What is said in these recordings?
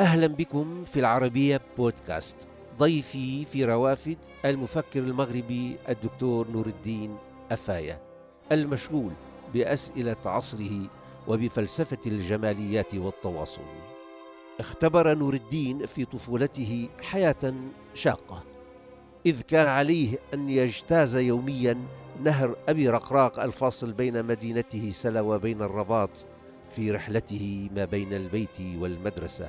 أهلا بكم في العربية بودكاست. ضيفي في روافد المفكر المغربي الدكتور نور الدين أفايا المشغول بأسئلة عصره وبفلسفة الجماليات والتواصل. اختبر نور الدين في طفولته حياة شاقة إذ كان عليه أن يجتاز يوميا نهر أبي رقراق الفاصل بين مدينته سلا وبين الرباط في رحلته ما بين البيت والمدرسة.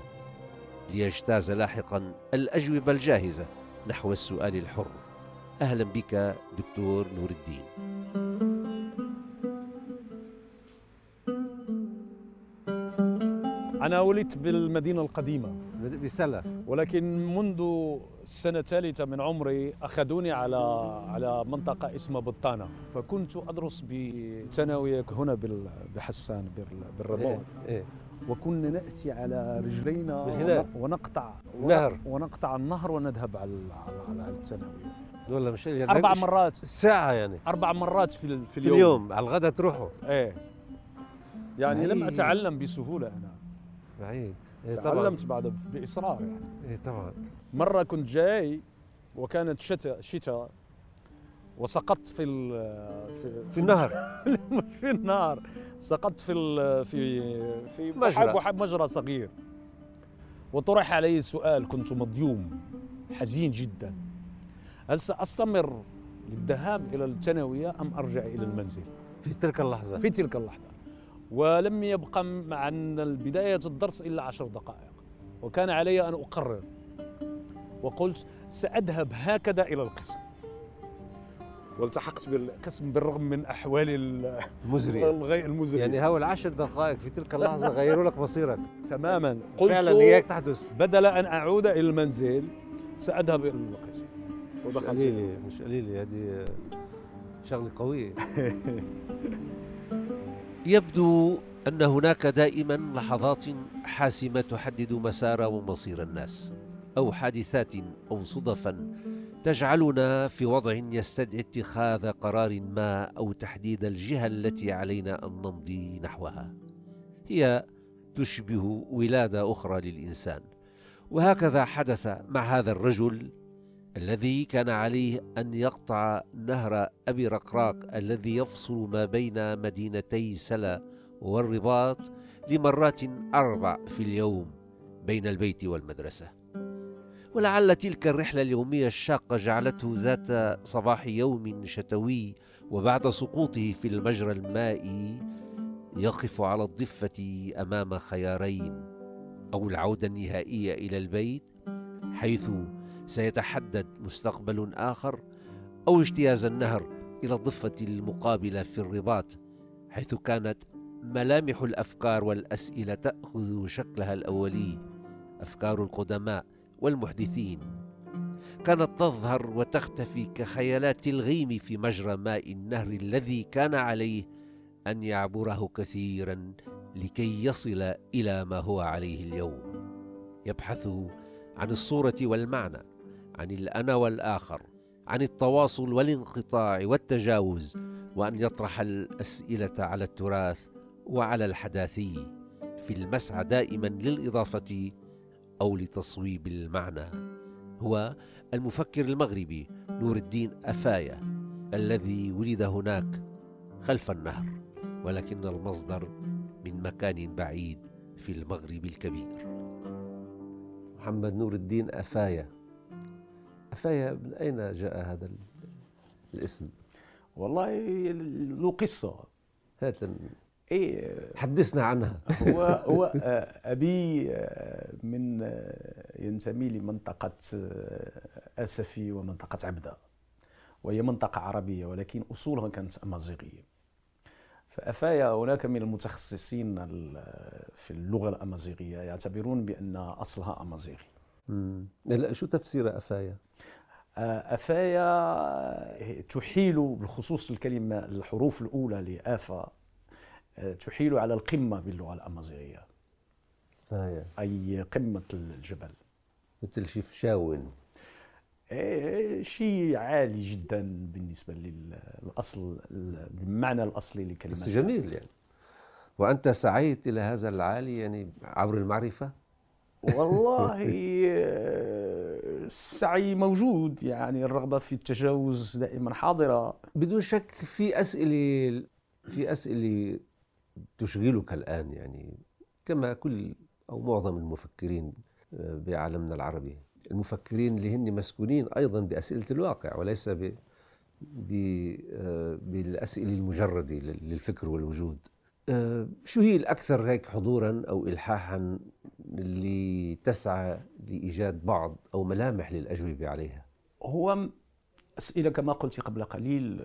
ليجتاز لاحقا الأجوبة الجاهزة نحو السؤال الحر. أهلا بك دكتور نور الدين. أنا ولدت بالمدينة القديمة. بسلا ولكن منذ السنة الثالثة من عمري أخذوني على على منطقة اسمها بطانة. فكنت أدرس بثانوية هنا بحسان بالرباط إيه. إيه. وكنا نأتي على رجلينا بالهلال. ونقطع نهر. ونقطع النهر ونذهب على على على الثانوية. ولا مش يعني أربع مرات. ساعة يعني. أربع مرات في, في في اليوم, اليوم. على الغداء تروحوا. إيه. يعني لم. أتعلم بسهولة أنا. بعيد إيه طبعا. تعلمت بعد بإصرار يعني. إيه طبعا. مرة كنت جاي وكانت شتاء شتاء. وسقطت في ال في, في النهر. مش في النهر. سقطت في ال في في مجرى. مجرى صغير. وطرح علي سؤال كنت مضيوم حزين جدا. هل سأستمر للذهاب إلى الثانوية أم أرجع إلى المنزل؟ في تلك اللحظة. في تلك اللحظة. ولم يبقى عن بداية الدرس إلا عشر دقائق. وكان علي أن أقرر. وقلت سأذهب هكذا إلى القسم. والتحقت بالقسم بالرغم من أحوال ال- مزرية الغي المزرية. يعني هو العشر دقائق في تلك اللحظة غيروا لك مصيرك. تماما. قلت فعلا هيك تحدث. بدل أن أعود إلى المنزل سأذهب إلى القسم مش ودخلت. قليلة مش قليلة هذه شغلة قوية. يبدو أن هناك دائما لحظات حاسمة تحدد مسار ومصير الناس أو حادثات أو صدفا تجعلنا في وضع يستدعي اتخاذ قرار ما أو تحديد الجهة التي علينا أن نمضي نحوها. هي تشبه ولادة أخرى للإنسان. وهكذا حدث مع هذا الرجل الذي كان عليه أن يقطع نهر أبي رقراق الذي يفصل ما بين مدينتي سلا والرباط لمرات أربع في اليوم بين البيت والمدرسة. ولعل تلك الرحلة اليومية الشاقة جعلته ذات صباح يوم شتوي وبعد سقوطه في المجرى المائي يقف على الضفة أمام خيارين أو العودة النهائية إلى البيت حيث سيتحدد مستقبل آخر أو اجتياز النهر إلى الضفة المقابلة في الرباط حيث كانت ملامح الأفكار والأسئلة تأخذ شكلها الأولي. أفكار القدماء والمحدثين. كانت تظهر وتختفي كخيالات الغيم في مجرى ماء النهر الذي كان عليه أن يعبره كثيرا لكي يصل إلى ما هو عليه اليوم. يبحث عن الصورة والمعنى عن الأنا والآخر عن التواصل والانقطاع والتجاوز وأن يطرح الأسئلة على التراث وعلى الحداثي. في المسعى دائما للإضافة أو لتصويب المعنى. هو المفكر المغربي نور الدين أفايا الذي ولد هناك خلف النهر ولكن المصدر من مكان بعيد في المغرب الكبير. محمد نور الدين أفايا. أفايا من أين جاء هذا ال- الاسم؟ والله له قصة. هات إيه حدثنا عنها. هو هو آه، أبي آه، من آه، ينتمي لمنطقة آه، أسفي ومنطقة عبدة. وهي منطقة عربية ولكن أصولها كانت أمازيغية فأفايا هناك من المتخصصين ال- في اللغة الأمازيغية يعتبرون بأن أصلها أمازيغي. مم. لا شو تفسير أفايا؟ آه، أفايا تحيل بالخصوص الكلمة الحروف الأولى لآفا. آه، تحيل على القمة باللغة الأمازيغية. أي قمة الجبل. مثل شي فشاون. إيه، شيء عالي جدا بالنسبة للأصل المعنى الأصلي لكلمة بس جميل يعني. وأنت سعيت إلى هذا العالي يعني عبر المعرفة؟ والله السعي موجود يعني الرغبة في التجاوز دائما حاضرة. بدون شك في أسئلة في أسئلة تشغلك الآن يعني كما كل أو معظم المفكرين آه، بعالمنا العربي. المفكرين اللي هن مسكونين أيضا بأسئلة الواقع وليس ب آه، بالأسئلة المجردة للفكر والوجود. آه، شو هي الأكثر هيك حضورا أو إلحاحا اللي تسعى لإيجاد بعض أو ملامح للأجوبة عليها؟ هو أسئلة كما قلت قبل قليل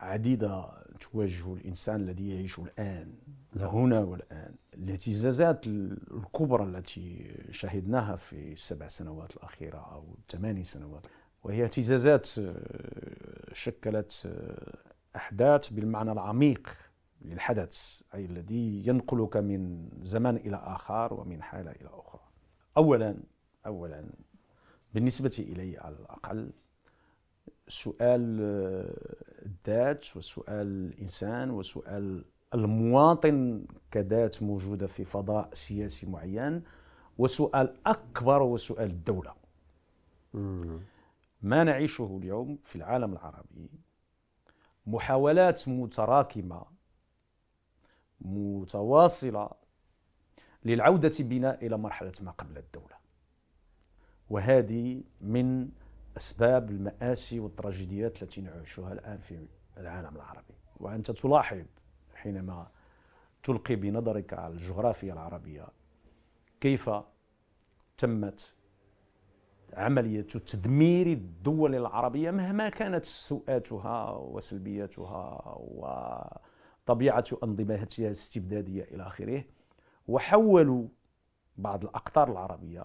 عديدة تواجه الإنسان الذي يعيش الآن نعم. هنا والآن الاهتزازات الكبرى التي شهدناها في السبع سنوات الأخيرة أو الثماني سنوات وهي اهتزازات آه، شكلت آه، أحداث بالمعنى العميق للحدث أي الذي ينقلك من زمان إلى آخر ومن حالة إلى أخرى أولا أولا بالنسبة إلي على الأقل سؤال آه، الذات وسؤال الإنسان وسؤال المواطن كذات موجودة في فضاء سياسي معين وسؤال أكبر هو سؤال الدولة ما نعيشه اليوم في العالم العربي؟ محاولات متراكمة متواصلة للعودة بنا إلى مرحلة ما قبل الدولة. وهذه من أسباب المآسي والتراجيديات التي نعيشها الآن في العالم العربي. وأنت تلاحظ حينما تلقي بنظرك على الجغرافيا العربية كيف تمت عملية تدمير الدول العربية مهما كانت سوءاتها وسلبياتها وطبيعة أنظمتها الاستبدادية إلى آخره وحولوا بعض الأقطار العربية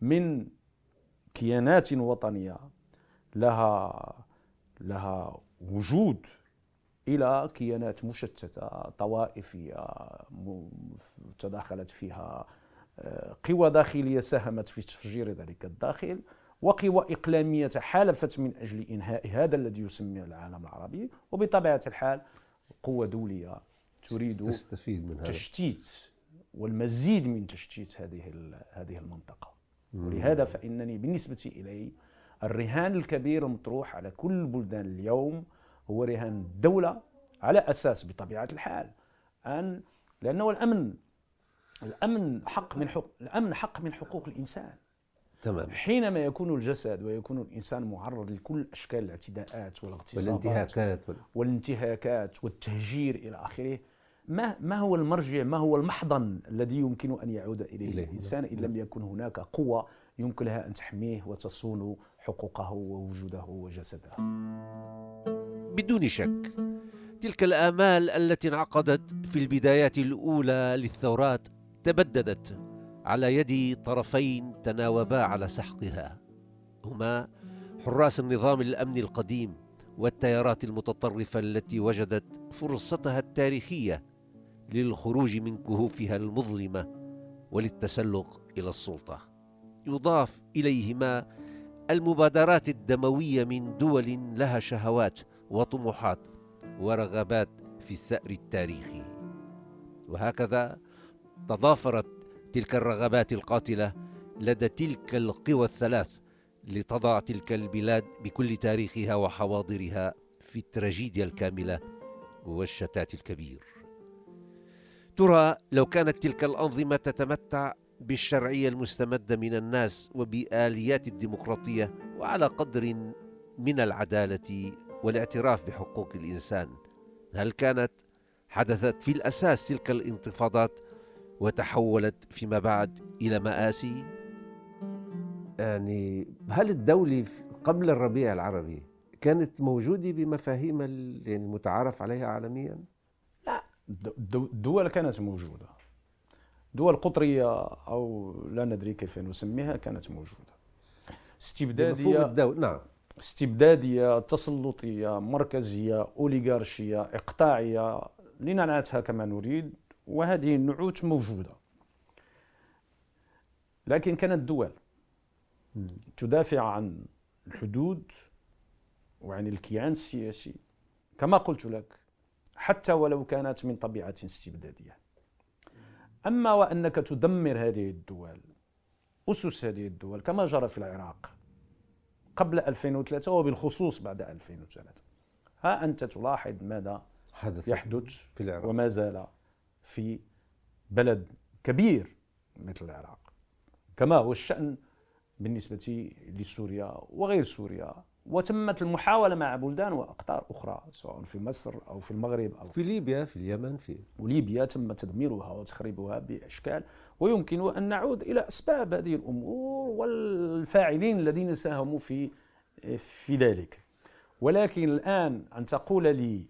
من كيانات وطنية لها لها وجود إلى كيانات مشتتة طوائفية تداخلت فيها آه، قوى داخلية ساهمت في تفجير ذلك الداخل وقوى إقليمية تحالفت من أجل إنهاء هذا الذي يسمى العالم العربي. وبطبيعة الحال قوة دولية تريد تستفيد من هذا. تشتيت والمزيد من تشتيت هذه هذه المنطقة. ولهذا فإنني بالنسبة إلي الرهان الكبير المطروح على كل البلدان اليوم هو رهان الدولة على أساس بطبيعة الحال. أن لأنه الأمن الأمن حق من حق الأمن حق من حقوق الإنسان. تمام. حينما يكون الجسد ويكون الإنسان معرض لكل أشكال الاعتداءات والاغتصابات والانتهاكات والانتهاكات والتهجير إلى آخره ما ما هو المرجع ما هو المحضن الذي يمكن أن يعود إليه, إليه. الإنسان إن لم يكن هناك قوة يمكن لها أن تحميه وتصون حقوقه ووجوده وجسده بدون شك تلك الآمال التي انعقدت في البدايات الأولى للثورات تبددت على يد طرفين تناوبا على سحقها هما حراس النظام الأمني القديم والتيارات المتطرفة التي وجدت فرصتها التاريخية للخروج من كهوفها المظلمة وللتسلق إلى السلطة. يضاف إليهما المبادرات الدموية من دول لها شهوات وطموحات ورغبات في الثأر التاريخي. وهكذا تضافرت تلك الرغبات القاتلة لدى تلك القوى الثلاث لتضع تلك البلاد بكل تاريخها وحواضرها في التراجيديا الكاملة والشتات الكبير. ترى لو كانت تلك الأنظمة تتمتع بالشرعية المستمدة من الناس وبآليات الديمقراطية وعلى قدر من العدالة والاعتراف بحقوق الإنسان هل كانت حدثت في الأساس تلك الانتفاضات وتحولت فيما بعد إلى مآسي؟ يعني هل الدولة قبل الربيع العربي كانت موجودة بمفاهيم يعني المتعارف عليها عالميا؟ الدول كانت موجودة. دول قطرية أو لا ندري كيف نسميها كانت موجودة. استبداديه الدولة نعم. استبدادية تسلطية مركزية أوليغارشية إقطاعية لننعتها كما نريد وهذه النعوت موجودة. لكن كانت دول تدافع عن الحدود وعن الكيان السياسي. كما قلت لك حتى ولو كانت من طبيعة استبدادية. أما وأنك تدمر هذه الدول أسس هذه الدول كما جرى في العراق قبل 2003 وبالخصوص بعد 2003 ها أنت تلاحظ ماذا حدث يحدث في العراق. وما زال في بلد كبير مثل العراق. كما هو الشأن بالنسبة لسوريا وغير سوريا. وتمت المحاولة مع بلدان وأقطار أخرى سواء في مصر أو في المغرب أو في ليبيا في اليمن في وليبيا تم تدميرها وتخريبها بأشكال ويمكن أن نعود إلى أسباب هذه الأمور والفاعلين الذين ساهموا في في ذلك. ولكن الآن أن تقول لي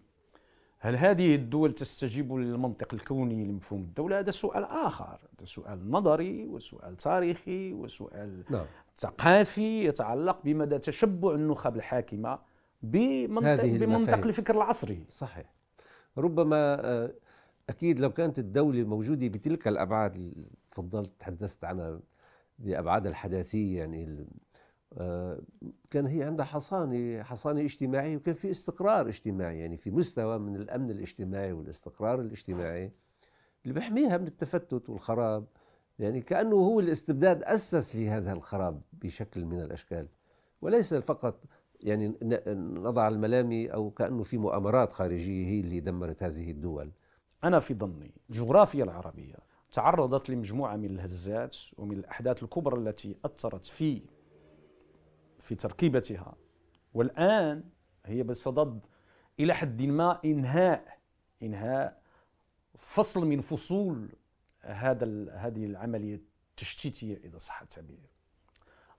هل هذه الدول تستجيب للمنطق الكوني لمفهوم الدولة؟ هذا سؤال آخر هذا سؤال نظري وسؤال تاريخي وسؤال نعم. ثقافي يتعلق بمدى تشبع النخب الحاكمة بمنطق, بمنطق الفكر العصري. صحيح. ربما آه، أكيد لو كانت الدولة موجودة بتلك الأبعاد اللي تفضلت تحدثت عنها بأبعاد الحداثية يعني آه، كان هي عندها حصانة حصانة اجتماعية وكان في استقرار اجتماعي يعني في مستوى من الأمن الاجتماعي والاستقرار الاجتماعي اللي بيحميها من التفتت والخراب. يعني كأنه هو الاستبداد أسس لهذا الخراب بشكل من الأشكال وليس فقط يعني نضع الملامي أو كأنه في مؤامرات خارجية هي اللي دمرت هذه الدول. أنا في ظني الجغرافيا العربية. تعرضت لمجموعة من الهزات ومن الأحداث الكبرى التي أثرت في في تركيبتها. والآن هي بصدد إلى حد ما إنهاء إنهاء فصل من فصول هذا هذه العملية التشتيتية إذا صح التعبير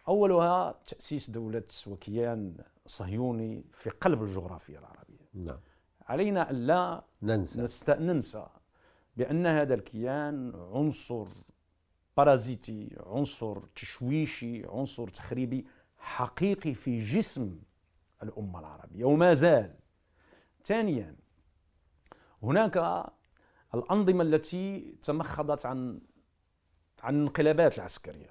أولها تأسيس دولة وكيان صهيوني في قلب الجغرافيا العربية نعم. علينا أن لا ننسى. ننسى بأن هذا الكيان عنصر بارازيتي عنصر تشويشي عنصر تخريبي حقيقي في جسم الأمة العربية وما زال ثانيا هناك الأنظمة التي تمخضت عن عن الانقلابات العسكرية.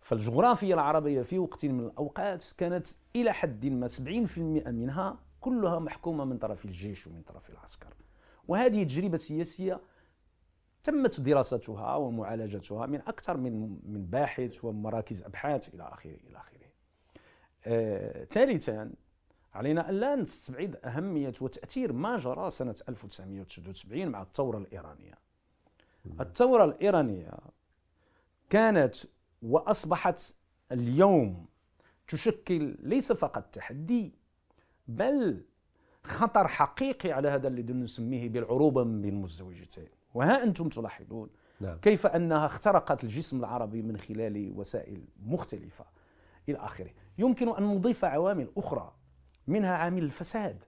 فالجغرافيا العربية في وقت من الأوقات كانت إلى حد ما 70% منها كلها محكومة من طرف الجيش ومن طرف العسكر. وهذه تجربة سياسية تمت دراستها ومعالجتها من أكثر من من باحث ومراكز أبحاث إلى آخره إلى آخره. آه، ثالثا علينا أن لا نستبعد أهمية وتأثير ما جرى سنة 1979 مع الثورة الإيرانية. الثورة الإيرانية كانت وأصبحت اليوم تشكل ليس فقط تحدي بل خطر حقيقي على هذا الذي نسميه بالعروبة بين المزدوجتين وها أنتم تلاحظون نعم. كيف أنها اخترقت الجسم العربي من خلال وسائل مختلفة إلى آخره. يمكن أن نضيف عوامل أخرى. منها عامل الفساد.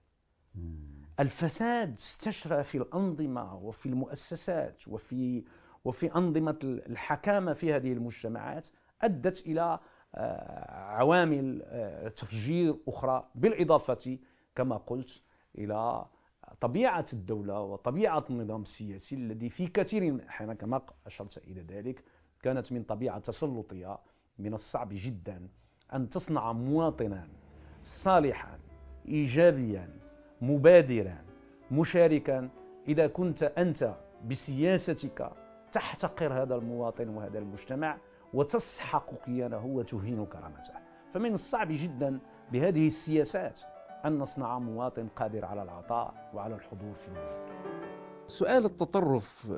الفساد استشرى في الأنظمة وفي المؤسسات وفي وفي أنظمة الحكامة في هذه المجتمعات أدت إلى آه، عوامل آه، تفجير أخرى بالإضافة كما قلت إلى طبيعة الدولة وطبيعة النظام السياسي الذي في كثير من الأحيان كما أشرت إلى ذلك كانت من طبيعة تسلطية من الصعب جدا أن تصنع مواطنا صالحا إيجابيا مبادرا مشاركا. إذا كنت أنت بسياستك تحتقر هذا المواطن وهذا المجتمع وتسحق كيانه وتهين كرامته. فمن الصعب جدا بهذه السياسات أن نصنع مواطن قادر على العطاء وعلى الحضور في الوجود. سؤال التطرف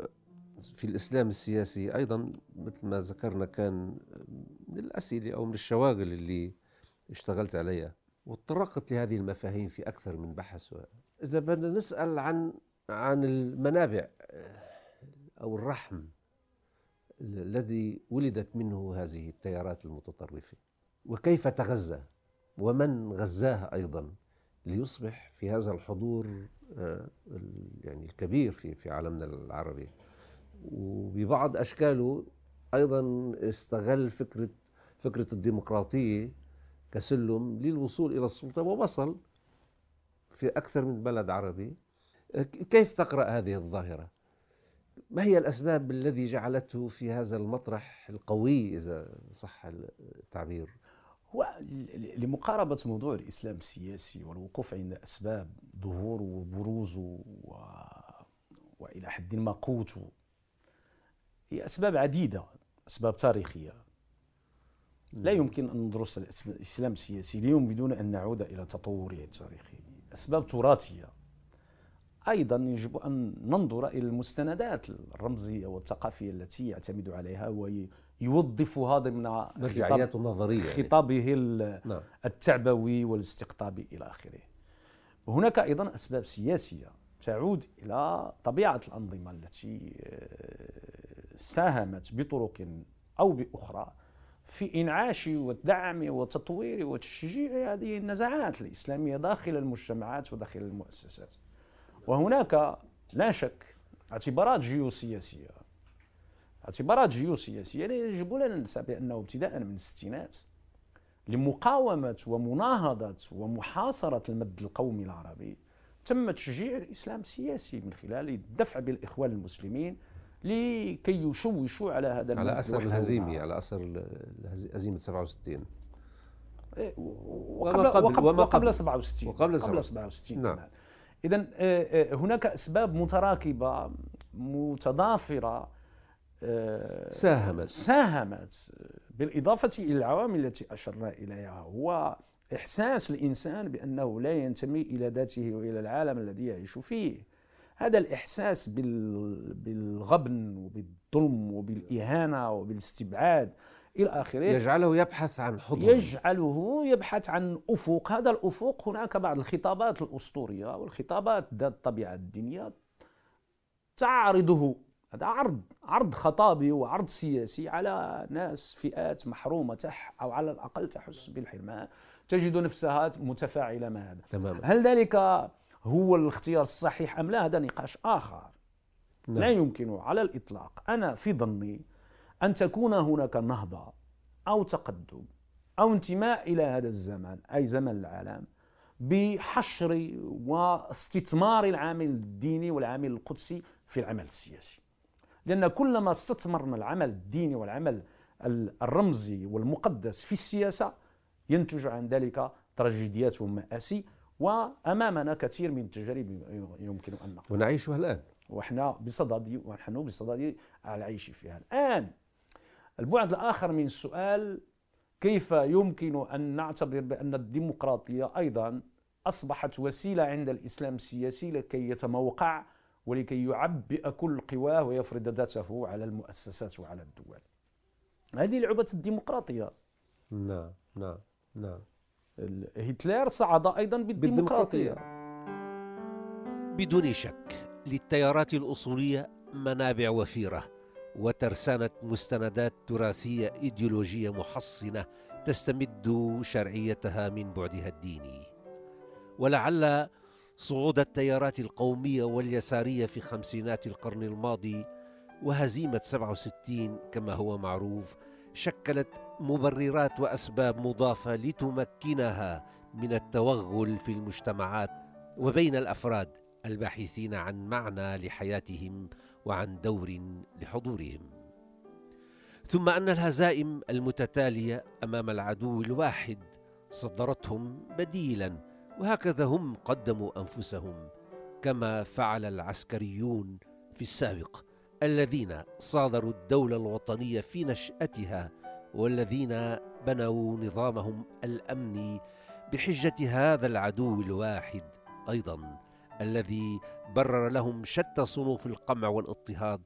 في الإسلام السياسي أيضا مثل ما ذكرنا كان من الأسئلة أو من الشواغل اللي اشتغلت عليها. وتطرقت لهذه المفاهيم في أكثر من بحث. إذا بدنا نسأل عن عن المنابع أو الرحم الذي ولدت منه هذه التيارات المتطرفة وكيف تغذى ومن غزاها أيضا ليصبح في هذا الحضور آه، يعني الكبير في في عالمنا العربي. وببعض أشكاله أيضا استغل فكرة فكرة الديمقراطية كسلم للوصول إلى السلطة ووصل في أكثر من بلد عربي كيف تقرأ هذه الظاهرة؟ ما هي الأسباب الذي جعلته في هذا المطرح القوي إذا صح التعبير؟ هو لمقاربة موضوع الإسلام السياسي والوقوف عند أسباب ظهوره وبروزه و... وإلى حد ما قوته هي أسباب عديدة أسباب تاريخية لا يمكن أن ندرس الإسلام السياسي اليوم بدون أن نعود إلى تطوره التاريخي أسباب تراثية أيضا يجب أن ننظر إلى المستندات الرمزية والثقافية التي يعتمد عليها ويوظفها ضمن مرجعيات نظرية يعني. خطابه نعم. التعبوي والاستقطابي إلى آخره هناك أيضا أسباب سياسية تعود إلى طبيعة الأنظمة التي آه، ساهمت بطرق أو بأخرى في إنعاش والدعم وتطوير وتشجيع هذه النزاعات الإسلامية داخل المجتمعات وداخل المؤسسات. وهناك لا شك اعتبارات جيوسياسية اعتبارات جيوسياسية يجب لنا ننسى بأنه ابتداء من الستينات لمقاومة ومناهضة ومحاصرة المد القومي العربي تم تشجيع الإسلام السياسي من خلال الدفع بالإخوان المسلمين لكي يشوشوا على هذا على أثر الهزيمه على أثر هزيمة 67 إيه، وقبل وقبل, وقبل, وقبل 67 وقبل قبل 67 نعم. اذا آه، آه، هناك أسباب متراكبة متضافرة آه، ساهمت. ساهمت بالإضافة إلى العوامل التي أشرنا إليها. هو إحساس الإنسان بأنه لا ينتمي إلى ذاته وإلى العالم الذي يعيش فيه. هذا الإحساس بالغبن وبالظلم وبالإهانة وبالاستبعاد إلى آخره. يجعله يبحث عن حضور يجعله يبحث عن أفق. هذا الأفق هناك بعض الخطابات الأسطورية والخطابات ذات الطبيعة الدينية تعرضه. هذا عرض عرض خطابي وعرض سياسي على ناس فئات محرومة تح أو على الأقل تحس بالحرمان. تجد نفسها متفاعلة مع هذا. تماما. هل ذلك هو الاختيار الصحيح أم لا؟ هذا نقاش آخر. نعم. لا يمكن على الإطلاق. أنا في ظني أن تكون هناك نهضة أو تقدم أو انتماء إلى هذا الزمان أي زمن العالم بحشر واستثمار العامل الديني والعامل القدسي في العمل السياسي. لأن كلما استثمرنا العمل الديني والعمل الرمزي والمقدس في السياسة ينتج عن ذلك تراجيديات ومآسي وأمامنا كثير من التجارب يمكن أن نقول. ونعيشها الآن. وإحنا بصدد ونحن بصدد العيش فيها الآن البعد الآخر من السؤال كيف يمكن أن نعتبر بأن الديمقراطية أيضا أصبحت وسيلة عند الإسلام السياسي لكي يتموقع ولكي يعبئ كل قواه ويفرض ذاته على المؤسسات وعلى الدول؟ هذه لعبة الديمقراطية. نعم نعم نعم. هتلر صعد أيضا بالديمقراطية. بدون شك للتيارات الأصولية منابع وفيرة وترسانة مستندات تراثية إيديولوجية محصنة تستمد شرعيتها من بعدها الديني. ولعل صعود التيارات القومية واليسارية في خمسينات القرن الماضي وهزيمة 67 كما هو معروف شكلت مبررات وأسباب مضافة لتمكنها من التوغل في المجتمعات وبين الأفراد الباحثين عن معنى لحياتهم وعن دور لحضورهم. ثم أن الهزائم المتتالية أمام العدو الواحد صدرتهم بديلا وهكذا هم قدموا أنفسهم كما فعل العسكريون في السابق الذين صادروا الدولة الوطنية في نشأتها والذين بنوا نظامهم الامني بحجة هذا العدو الواحد أيضا الذي برر لهم شتى صنوف القمع والاضطهاد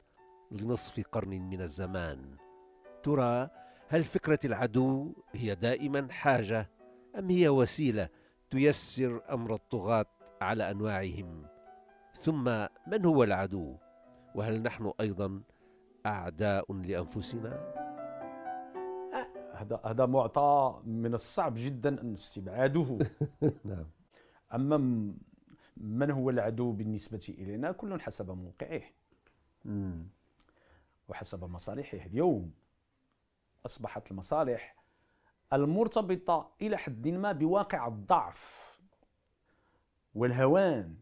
لنصف قرن من الزمان. ترى هل فكرة العدو هي دائما حاجة أم هي وسيلة تيسر أمر الطغاة على أنواعهم؟ ثم من هو العدو؟ وهل نحن أيضا أعداء لأنفسنا؟ هذا هذا معطى من الصعب جدا أن استبعاده. نعم. أما من هو العدو بالنسبة إلينا؟ كل حسب موقعه. وحسب مصالحه اليوم. أصبحت المصالح المرتبطة إلى حد ما بواقع الضعف والهوان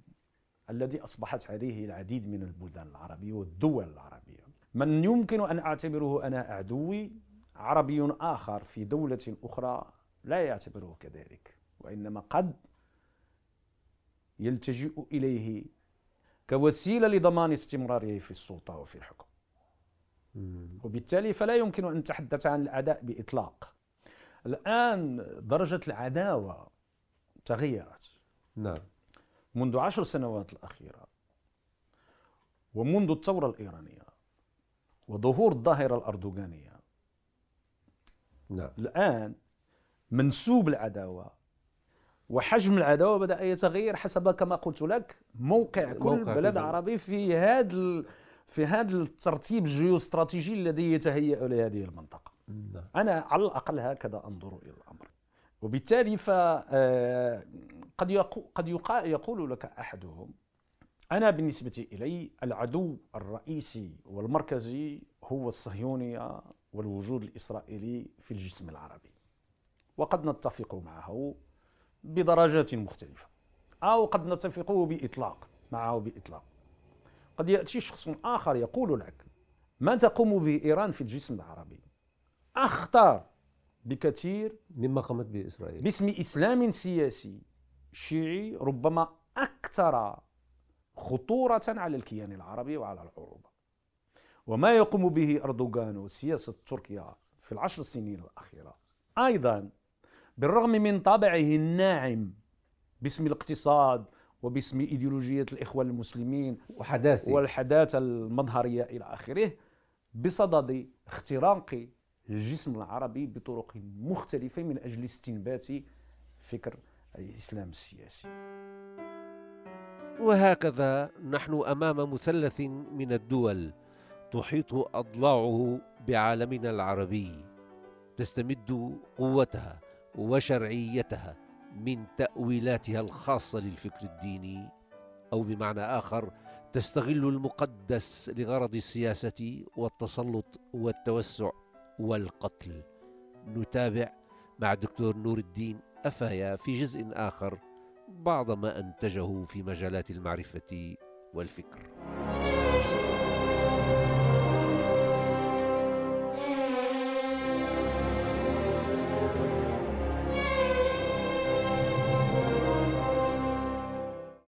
الذي أصبحت عليه العديد من البلدان العربية والدول العربية. من يمكن أن أعتبره أنا عدوي؟ عربي آخر في دولة أخرى لا يعتبره كذلك وإنما قد يلتجئ إليه كوسيلة لضمان استمراره في السلطة وفي الحكم. وبالتالي فلا يمكن أن نتحدث عن العداء بإطلاق. الآن درجة العداوة تغيرت. نعم. منذ عشر سنوات الأخيرة ومنذ الثورة الإيرانية وظهور الظاهرة الأردوغانية نعم. الآن منسوب العداوة وحجم العداوة بدأ يتغير حسب كما قلت لك موقع كل موقع بلد عربي في هذا في هذا الترتيب الجيوستراتيجي الذي يتهيأ لهذه المنطقة نعم. أنا على الأقل هكذا أنظر إلى الأمر وبالتالي ف آه، قد قد يقول لك أحدهم أنا بالنسبة إلي العدو الرئيسي والمركزي هو الصهيونية والوجود الإسرائيلي في الجسم العربي. وقد نتفق معه بدرجات مختلفة أو قد نتفق بإطلاق معه بإطلاق. قد يأتي شخص آخر يقول لك ما تقوم به إيران في الجسم العربي؟ أخطر بكثير مما قامت به إسرائيل. باسم إسلام سياسي شيعي ربما أكثر خطورة على الكيان العربي وعلى العروبة. وما يقوم به أردوغان وسياسة تركيا في العشر سنين الأخيرة. أيضا بالرغم من طابعه الناعم باسم الاقتصاد وباسم إيديولوجية الإخوان المسلمين وحداثه. والحداثة المظهرية إلى آخره بصدد اختراق الجسم العربي بطرق مختلفة من أجل استنبات فكر الإسلام السياسي. وهكذا نحن أمام مثلث من الدول. تحيط أضلاعه بعالمنا العربي تستمد قوتها وشرعيتها من تأويلاتها الخاصة للفكر الديني أو بمعنى آخر تستغل المقدس لغرض السياسة والتسلط والتوسع والقتل. نتابع مع الدكتور نور الدين أفايا في جزء آخر بعض ما أنتجه في مجالات المعرفة والفكر.